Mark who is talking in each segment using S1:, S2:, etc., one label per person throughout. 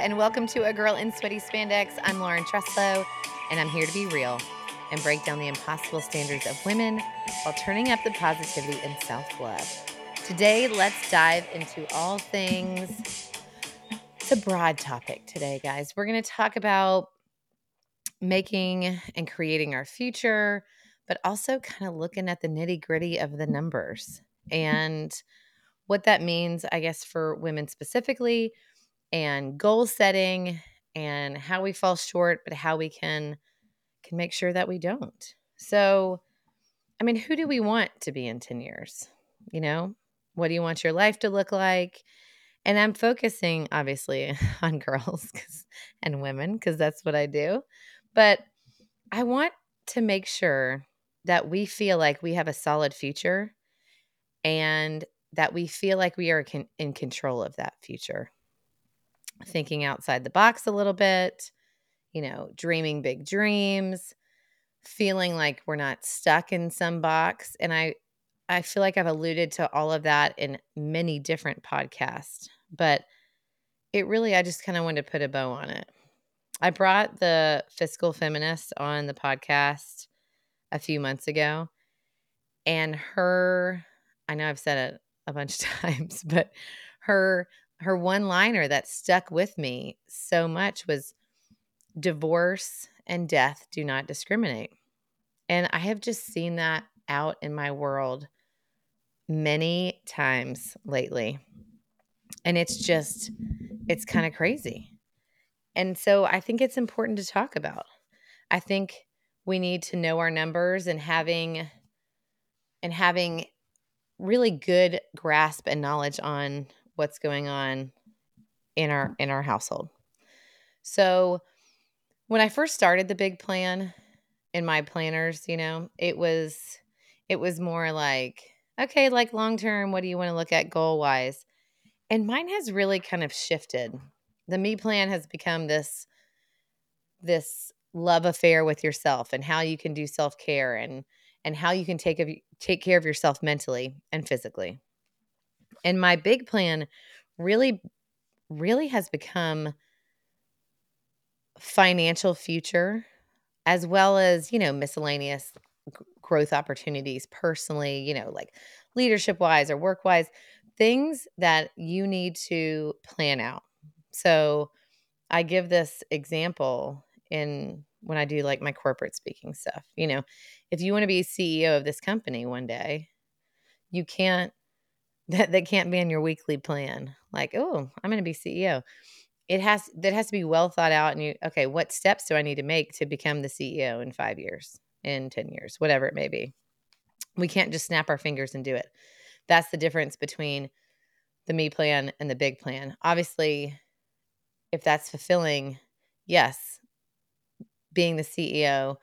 S1: and welcome to A Girl in Sweaty Spandex. I'm Lauren Treslow, and I'm here to be real and break down the impossible standards of women while turning up the positivity and self love. Today, let's dive into all things. It's a broad topic today, guys. We're going to talk about making and creating our future, but also kind of looking at the nitty gritty of the numbers and what that means, I guess, for women specifically and goal setting and how we fall short, but how we can can make sure that we don't. So, I mean, who do we want to be in 10 years? You know, what do you want your life to look like? And I'm focusing obviously on girls and women because that's what I do. But I want to make sure that we feel like we have a solid future and that we feel like we are in control of that future thinking outside the box a little bit, you know, dreaming big dreams, feeling like we're not stuck in some box. And I I feel like I've alluded to all of that in many different podcasts, but it really I just kind of wanted to put a bow on it. I brought the fiscal feminist on the podcast a few months ago, and her I know I've said it a bunch of times, but her her one liner that stuck with me so much was divorce and death do not discriminate. And I have just seen that out in my world many times lately. And it's just, it's kind of crazy. And so I think it's important to talk about. I think we need to know our numbers and having and having really good grasp and knowledge on what's going on in our in our household. So when I first started the big plan in my planners, you know, it was it was more like, okay, like long term, what do you want to look at goal wise? And mine has really kind of shifted. The me plan has become this this love affair with yourself and how you can do self-care and and how you can take of take care of yourself mentally and physically. And my big plan really, really has become financial future as well as, you know, miscellaneous growth opportunities personally, you know, like leadership wise or work wise, things that you need to plan out. So I give this example in when I do like my corporate speaking stuff. You know, if you want to be CEO of this company one day, you can't that that can't be in your weekly plan. Like, oh, I'm going to be CEO. It has that has to be well thought out and you okay, what steps do I need to make to become the CEO in 5 years, in 10 years, whatever it may be. We can't just snap our fingers and do it. That's the difference between the me plan and the big plan. Obviously, if that's fulfilling, yes, being the CEO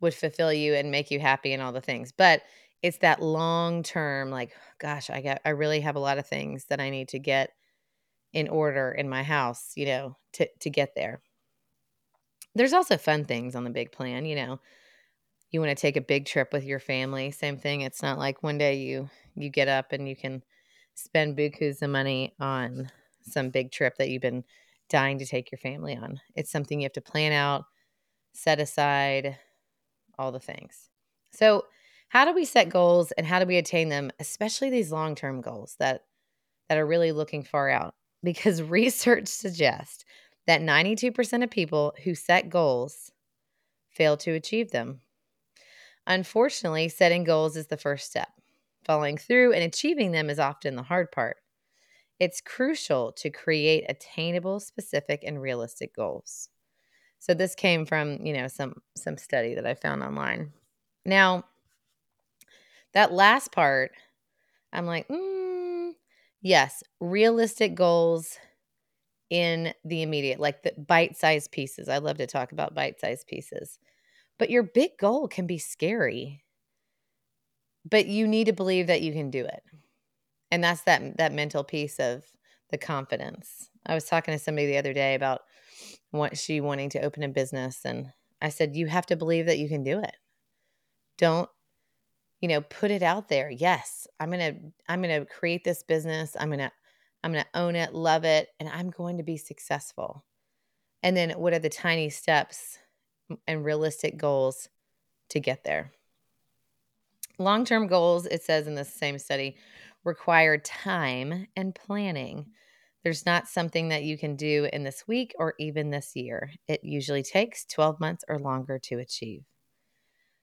S1: would fulfill you and make you happy and all the things. But it's that long term like gosh i got i really have a lot of things that i need to get in order in my house you know to to get there. There's also fun things on the big plan you know? You want to take a big trip with your family same thing it's not like one day you you get up and you can spend bukus of money on some big trip that you've been dying to take your family on. It's something you have to plan out set aside all the things. So how do we set goals and how do we attain them especially these long-term goals that that are really looking far out? Because research suggests that 92% of people who set goals fail to achieve them. Unfortunately setting goals is the first step. Following through and achieving them is often the hard part. It's crucial to create attainable specific and realistic goals. So this came from you know some some study that i found online. Now that last part, I'm like, mm, yes, realistic goals in the immediate, like the bite sized pieces. I love to talk about bite sized pieces. But your big goal can be scary, but you need to believe that you can do it. And that's that that mental piece of the confidence. I was talking to somebody the other day about what she wanting to open a business and I said you have to believe that you can do it. Don't you know put it out there yes i'm gonna i'm gonna create this business i'm gonna i'm gonna own it love it and i'm going to be successful And then what are the tiny steps and realistic goals to get there? Long term goals, it says in this same study, require time and planning. There's not something that you can do in this week or even this year. It usually takes 12 months or longer to achieve.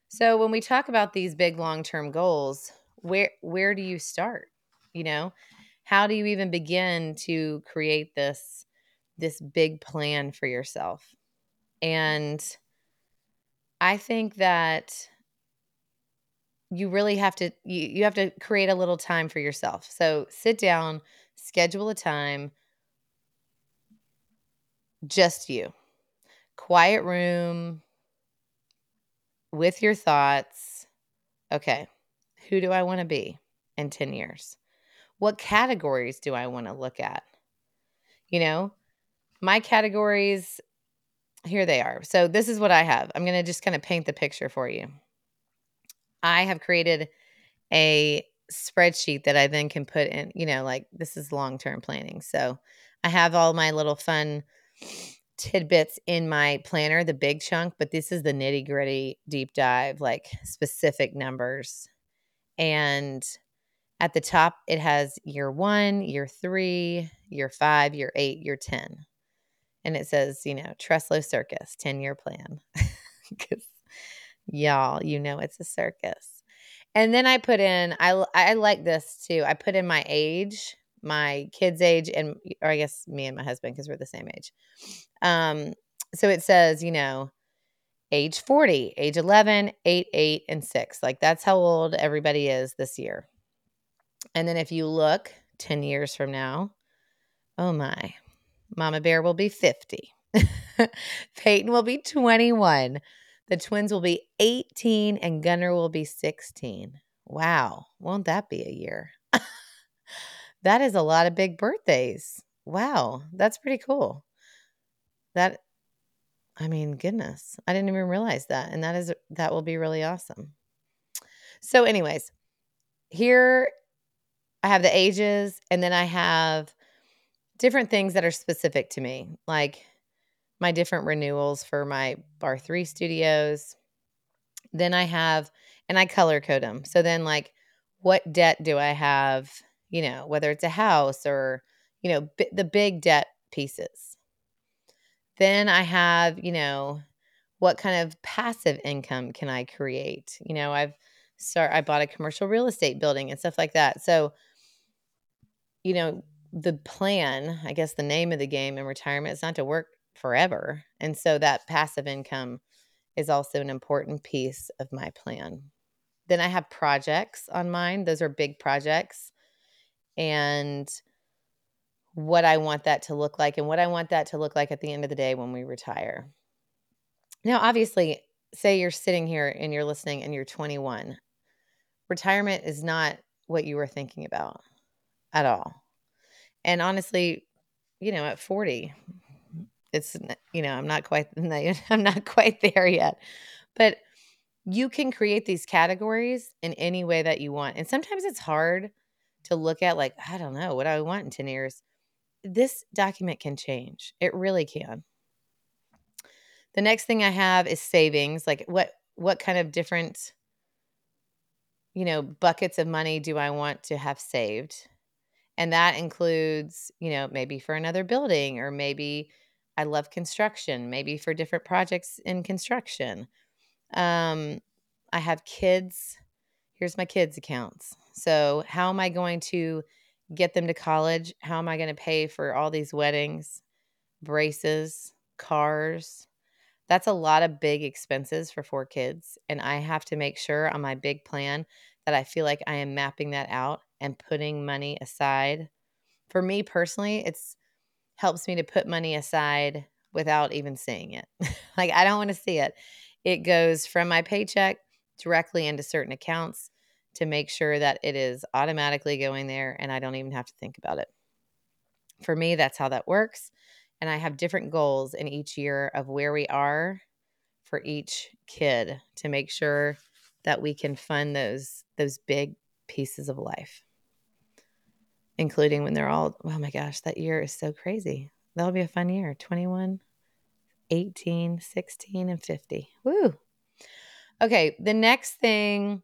S1: So when we talk about these big long-term goals, where where do you start? You know, how do you even begin to create this this big plan for yourself? And I think that you really have to you, you have to create a little time for yourself. So sit down, schedule a time just you. Quiet room with your thoughts. Okay. Who do I want to be in 10 years? What categories do I want to look at? You know, my categories here they are. So this is what I have. I'm going to just kind of paint the picture for you. I have created a spreadsheet that I then can put in, you know, like this is long term planning. So I have all my little fun tidbits in my planner, the big chunk, but this is the nitty gritty deep dive, like specific numbers. And at the top, it has year one, year three, year five, year eight, year 10. And it says, you know, Treslow Circus 10 year plan. Because y'all, you know, it's a circus. And then I put in, I, I like this too. I put in my age, my kid's age, and, or I guess me and my husband, because we're the same age. Um, so it says, you know, age 40, age 11, 8, 8, and 6. Like that's how old everybody is this year. And then if you look 10 years from now, oh my, Mama Bear will be 50. Peyton will be 21. The twins will be 18 and Gunner will be 16. Wow. Won't that be a year? that is a lot of big birthdays. Wow. That's pretty cool. That I mean, goodness. I didn't even realize that. And that is that will be really awesome. So anyways, here I have the ages and then I have different things that are specific to me, like my different renewals for my barre3 studios. Then I have and I color code them. So then like what debt do I have, you know, whether it's a house or, you know, b- the big debt pieces. Then I have, you know, what kind of passive income can I create? You know, I've start I bought a commercial real estate building and stuff like that. So, you know, the plan, I guess the name of the game in retirement is not to work forever. And so that passive income is also an important piece of my plan. Then I have projects on mine. Those are big projects. And what I want that to look like and what I want that to look like at the end of the day when we retire. Now, obviously, say you're sitting here and you're listening and you're 21. Retirement is not what you were thinking about at all. And honestly, you know, at 40, it's you know, I'm not quite I'm not quite there yet. But you can create these categories in any way that you want. And sometimes it's hard to look at like, I don't know, what I want in 10 years? this document can change. It really can. The next thing I have is savings. Like what what kind of different you know, buckets of money do I want to have saved? And that includes, you know, maybe for another building or maybe I love construction, maybe for different projects in construction. Um I have kids. Here's my kids accounts. So, how am I going to get them to college. How am I going to pay for all these weddings, braces, cars? That's a lot of big expenses for four kids. And I have to make sure on my big plan that I feel like I am mapping that out and putting money aside. For me personally, it's helps me to put money aside without even seeing it. like I don't want to see it. It goes from my paycheck directly into certain accounts to make sure that it is automatically going there and I don't even have to think about it. For me, that's how that works. And I have different goals in each year of where we are for each kid to make sure that we can fund those those big pieces of life. Including when they're all, oh my gosh, that year is so crazy. That'll be a fun year. 21. 18, 16, and 50. Woo. Okay, the next thing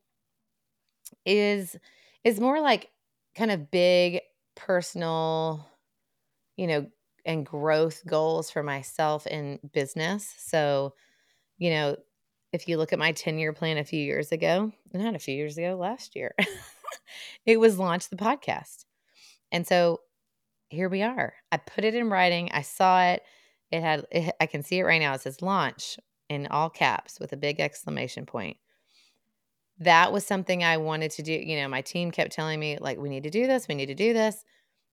S1: is is more like kind of big personal, you know, and growth goals for myself in business. So, you know, if you look at my 10 year plan a few years ago, not a few years ago, last year, it was launch the podcast. And so here we are. I put it in writing. I saw it. It had, it, I can see it right now. It says launch in all caps with a big exclamation point. That was something I wanted to do. You know, my team kept telling me, like, we need to do this, we need to do this.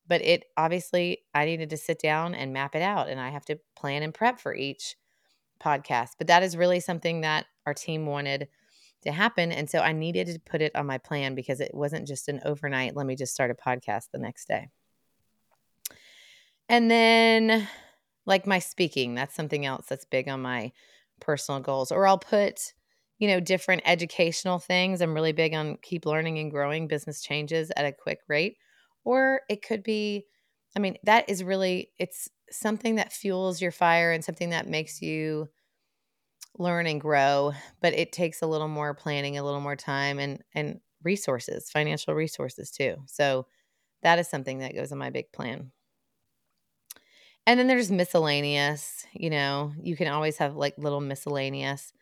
S1: But it obviously, I needed to sit down and map it out, and I have to plan and prep for each podcast. But that is really something that our team wanted to happen. And so I needed to put it on my plan because it wasn't just an overnight, let me just start a podcast the next day. And then, like my speaking, that's something else that's big on my personal goals. Or I'll put, you know, different educational things. I'm really big on keep learning and growing business changes at a quick rate. Or it could be, I mean, that is really, it's something that fuels your fire and something that makes you learn and grow, but it takes a little more planning, a little more time and and resources, financial resources too. So that is something that goes in my big plan. And then there's miscellaneous, you know, you can always have like little miscellaneous.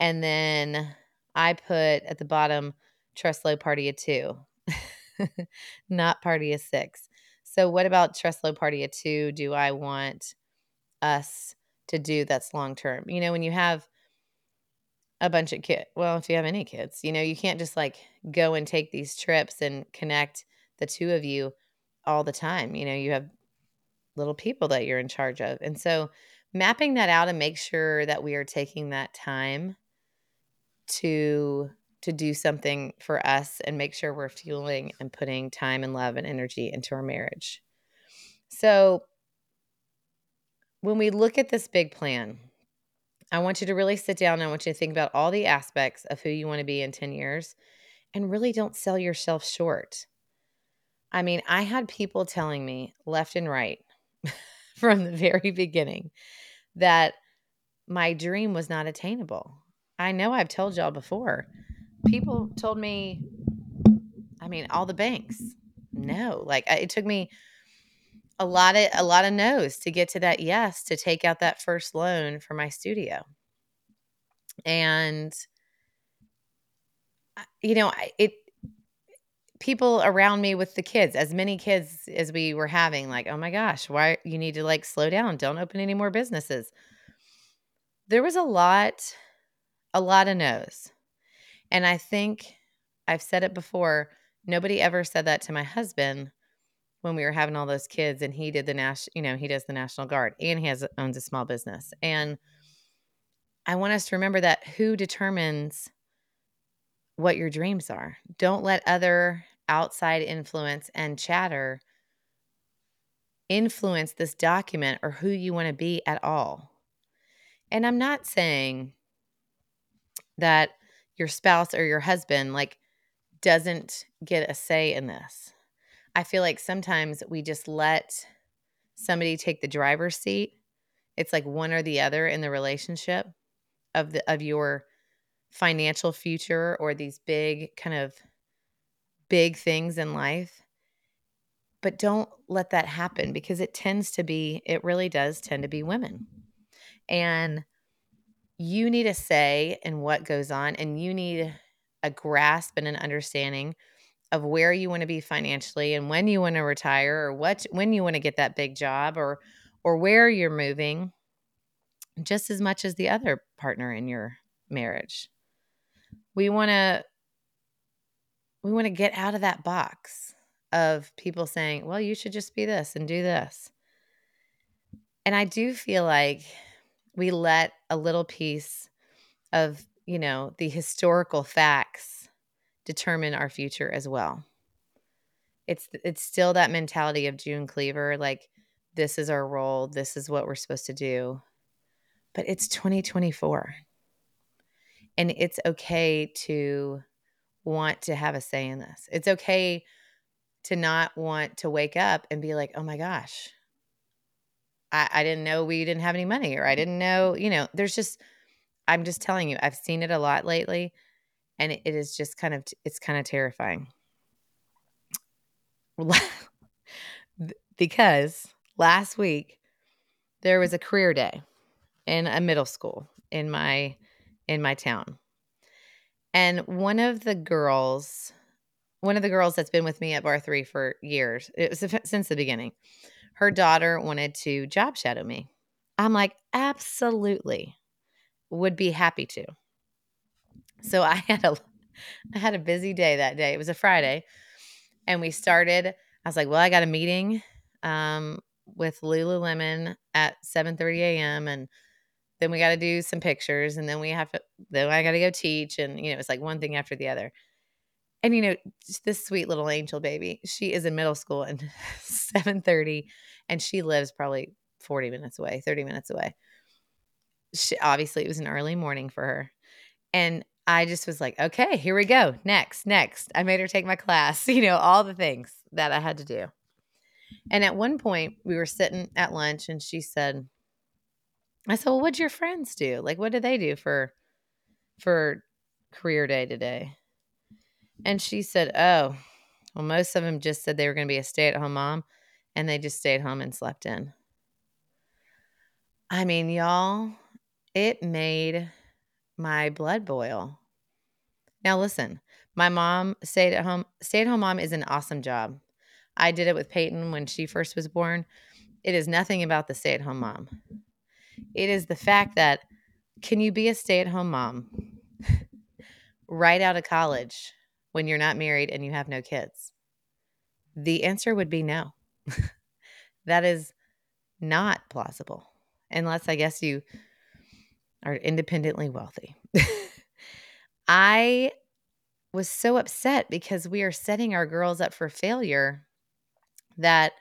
S1: And then I put at the bottom Treslow party of two, not party of six. So, what about Treslow party of two do I want us to do that's long term? You know, when you have a bunch of kids, well, if you have any kids, you know, you can't just like go and take these trips and connect the two of you all the time. You know, you have little people that you're in charge of. And so mapping that out and make sure that we are taking that time to to do something for us and make sure we're fueling and putting time and love and energy into our marriage. So when we look at this big plan, I want you to really sit down and I want you to think about all the aspects of who you want to be in 10 years and really don't sell yourself short. I mean, I had people telling me left and right from the very beginning that my dream was not attainable. I know I've told y'all before. People told me, I mean, all the banks, no. Like it took me a lot of a lot of no's to get to that yes to take out that first loan for my studio. And you know, it people around me with the kids, as many kids as we were having, like, oh my gosh, why you need to like slow down, don't open any more businesses. There was a lot, a lot of no's. And I think I've said it before, nobody ever said that to my husband when we were having all those kids and he did the national, you know, he does the National Guard and he has owns a small business. And I want us to remember that who determines what your dreams are. Don't let other outside influence and chatter influence this document or who you want to be at all. And I'm not saying that your spouse or your husband like doesn't get a say in this. I feel like sometimes we just let somebody take the driver's seat. It's like one or the other in the relationship of the of your financial future or these big kind of big things in life. But don't let that happen because it tends to be, it really does tend to be women. And you need a say in what goes on, and you need a grasp and an understanding of where you want to be financially and when you want to retire or what when you want to get that big job or or where you're moving just as much as the other partner in your marriage we want to we want to get out of that box of people saying, well, you should just be this and do this. And I do feel like we let a little piece of, you know, the historical facts determine our future as well. It's it's still that mentality of June Cleaver like this is our role, this is what we're supposed to do. But it's 2024. And it's okay to want to have a say in this. It's okay to not want to wake up and be like, oh my gosh, I, I didn't know we didn't have any money or I didn't know, you know, there's just, I'm just telling you, I've seen it a lot lately and it, is just kind of, it's kind of terrifying. because last week there was a career day in a middle school in my in my town. And one of the girls, one of the girls that's been with me at barre3 for years, it was since the beginning. Her daughter wanted to job shadow me. I'm like, "Absolutely. Would be happy to." So I had a I had a busy day that day. It was a Friday. And we started I was like, "Well, I got a meeting um, with Lululemon at 7:30 a.m. and then we got to do some pictures and then we have to then I got to go teach and you know it's like one thing after the other. And you know this sweet little angel baby, she is in middle school and 7:30 and she lives probably 40 minutes away, 30 minutes away. She, obviously it was an early morning for her. And I just was like, okay, here we go. Next, next. I made her take my class, you know, all the things that I had to do. And at one point, we were sitting at lunch and she said, I said, Well, what'd your friends do? Like, what did they do for for career day today? And she said, Oh, well, most of them just said they were going to be a stay at home mom and they just stayed home and slept in. I mean, y'all, it made my blood boil. Now, listen, my mom stayed at home, stay at home mom is an awesome job. I did it with Peyton when she first was born. It is nothing about the stay at home mom. It is the fact that can you be a stay at home mom right out of college when you're not married and you have no kids? The answer would be no. that is not plausible, unless I guess you are independently wealthy. I was so upset because we are setting our girls up for failure that,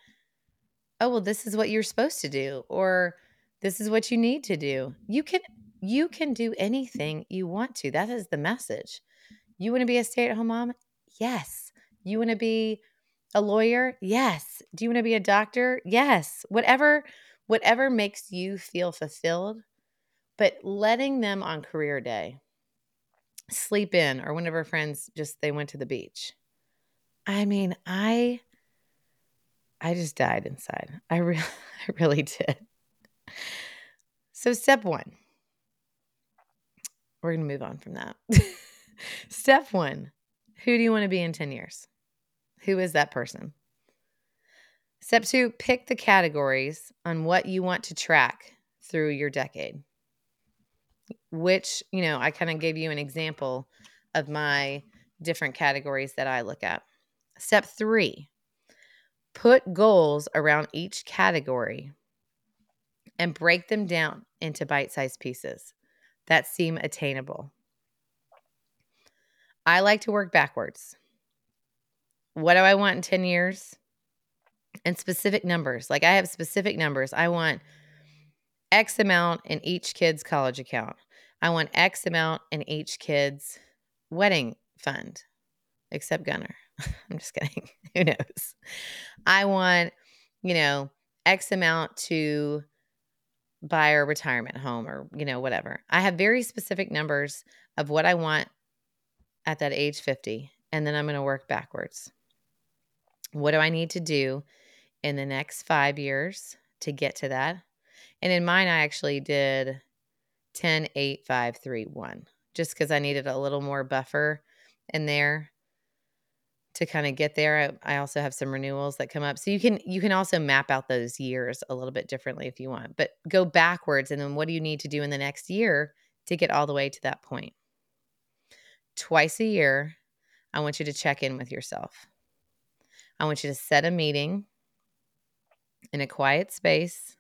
S1: oh, well, this is what you're supposed to do, or this is what you need to do. You can you can do anything you want to. That is the message. You want to be a stay-at-home mom? Yes. You want to be a lawyer? Yes. Do you want to be a doctor? Yes. Whatever whatever makes you feel fulfilled, but letting them on career day sleep in or one of her friends just they went to the beach. I mean, I I just died inside. I really I really did. So step 1. We're going to move on from that. step 1. Who do you want to be in 10 years? Who is that person? Step 2, pick the categories on what you want to track through your decade. Which, you know, I kind of gave you an example of my different categories that I look at. Step 3, Put goals around each category and break them down into bite sized pieces that seem attainable. I like to work backwards. What do I want in 10 years? And specific numbers. Like I have specific numbers. I want X amount in each kid's college account. I want X amount in each kid's wedding fund, except Gunner. I'm just kidding. Who knows? I want, you know, X amount to buy a retirement home or, you know, whatever. I have very specific numbers of what I want at that age 50, and then I'm going to work backwards. What do I need to do in the next five years to get to that? And in mine, I actually did 10, 8, 5, 3, 1, just because I needed a little more buffer in there to kind of get there. I, I, also have some renewals that come up. So you can you can also map out those years a little bit differently if you want. But go backwards and then what do you need to do in the next year to get all the way to that point? Twice a year, I want you to check in with yourself. I want you to set a meeting in a quiet space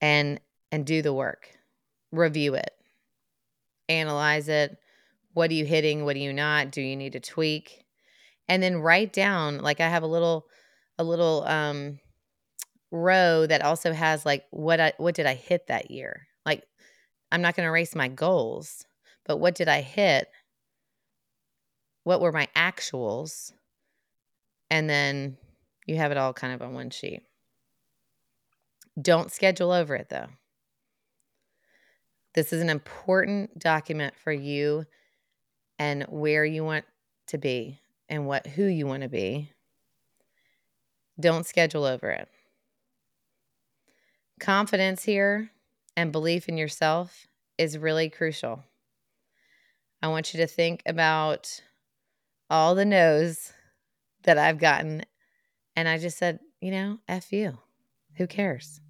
S1: and and do the work. Review it. Analyze it what are you hitting? What are you not? Do you need to tweak? And then write down, like I have a little, a little um row that also has like what I what did I hit that year? Like I'm not going to erase my goals, but what did I hit? What were my actuals? And then you have it all kind of on one sheet. Don't schedule over it though. This is an important document for you and where you want to be and what who you want to be. Don't schedule over it. Confidence here and belief in yourself is really crucial. I want you to think about all the no's that I've gotten. And I just said, you know, F you. Who cares?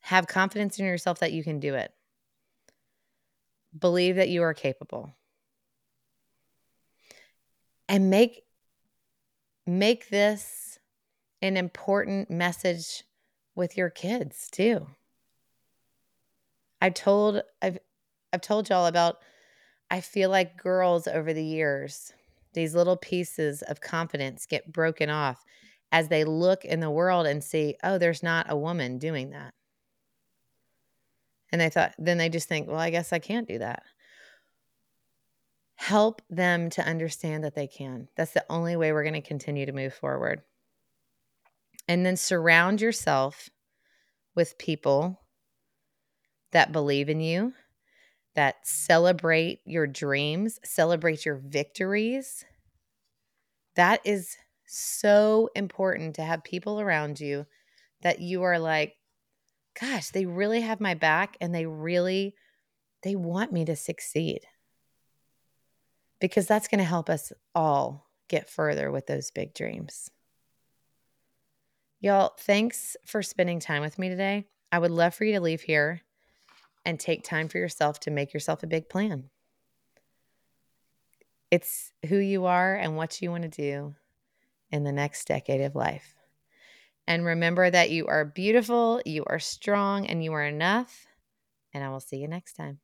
S1: Have confidence in yourself that you can do it. Believe that you are capable. And make make this an important message with your kids too. I told I've I've told y'all about I feel like girls over the years, these little pieces of confidence get broken off as they look in the world and see, oh, there's not a woman doing that. And they thought, then they just think, well, I guess I can't do that. Help them to understand that they can. That's the only way we're going to continue to move forward. And then surround yourself with people that believe in you, that celebrate your dreams, celebrate your victories. That is so important to have people around you that you are like, gosh, they really have my back and they really they want me to succeed. Because that's going to help us all get further with those big dreams. Y'all, thanks for spending time with me today. I would love for you to leave here and take time for yourself to make yourself a big plan. It's who you are and what you want to do in the next decade of life. And remember that you are beautiful, you are strong, and you are enough. And I will see you next time.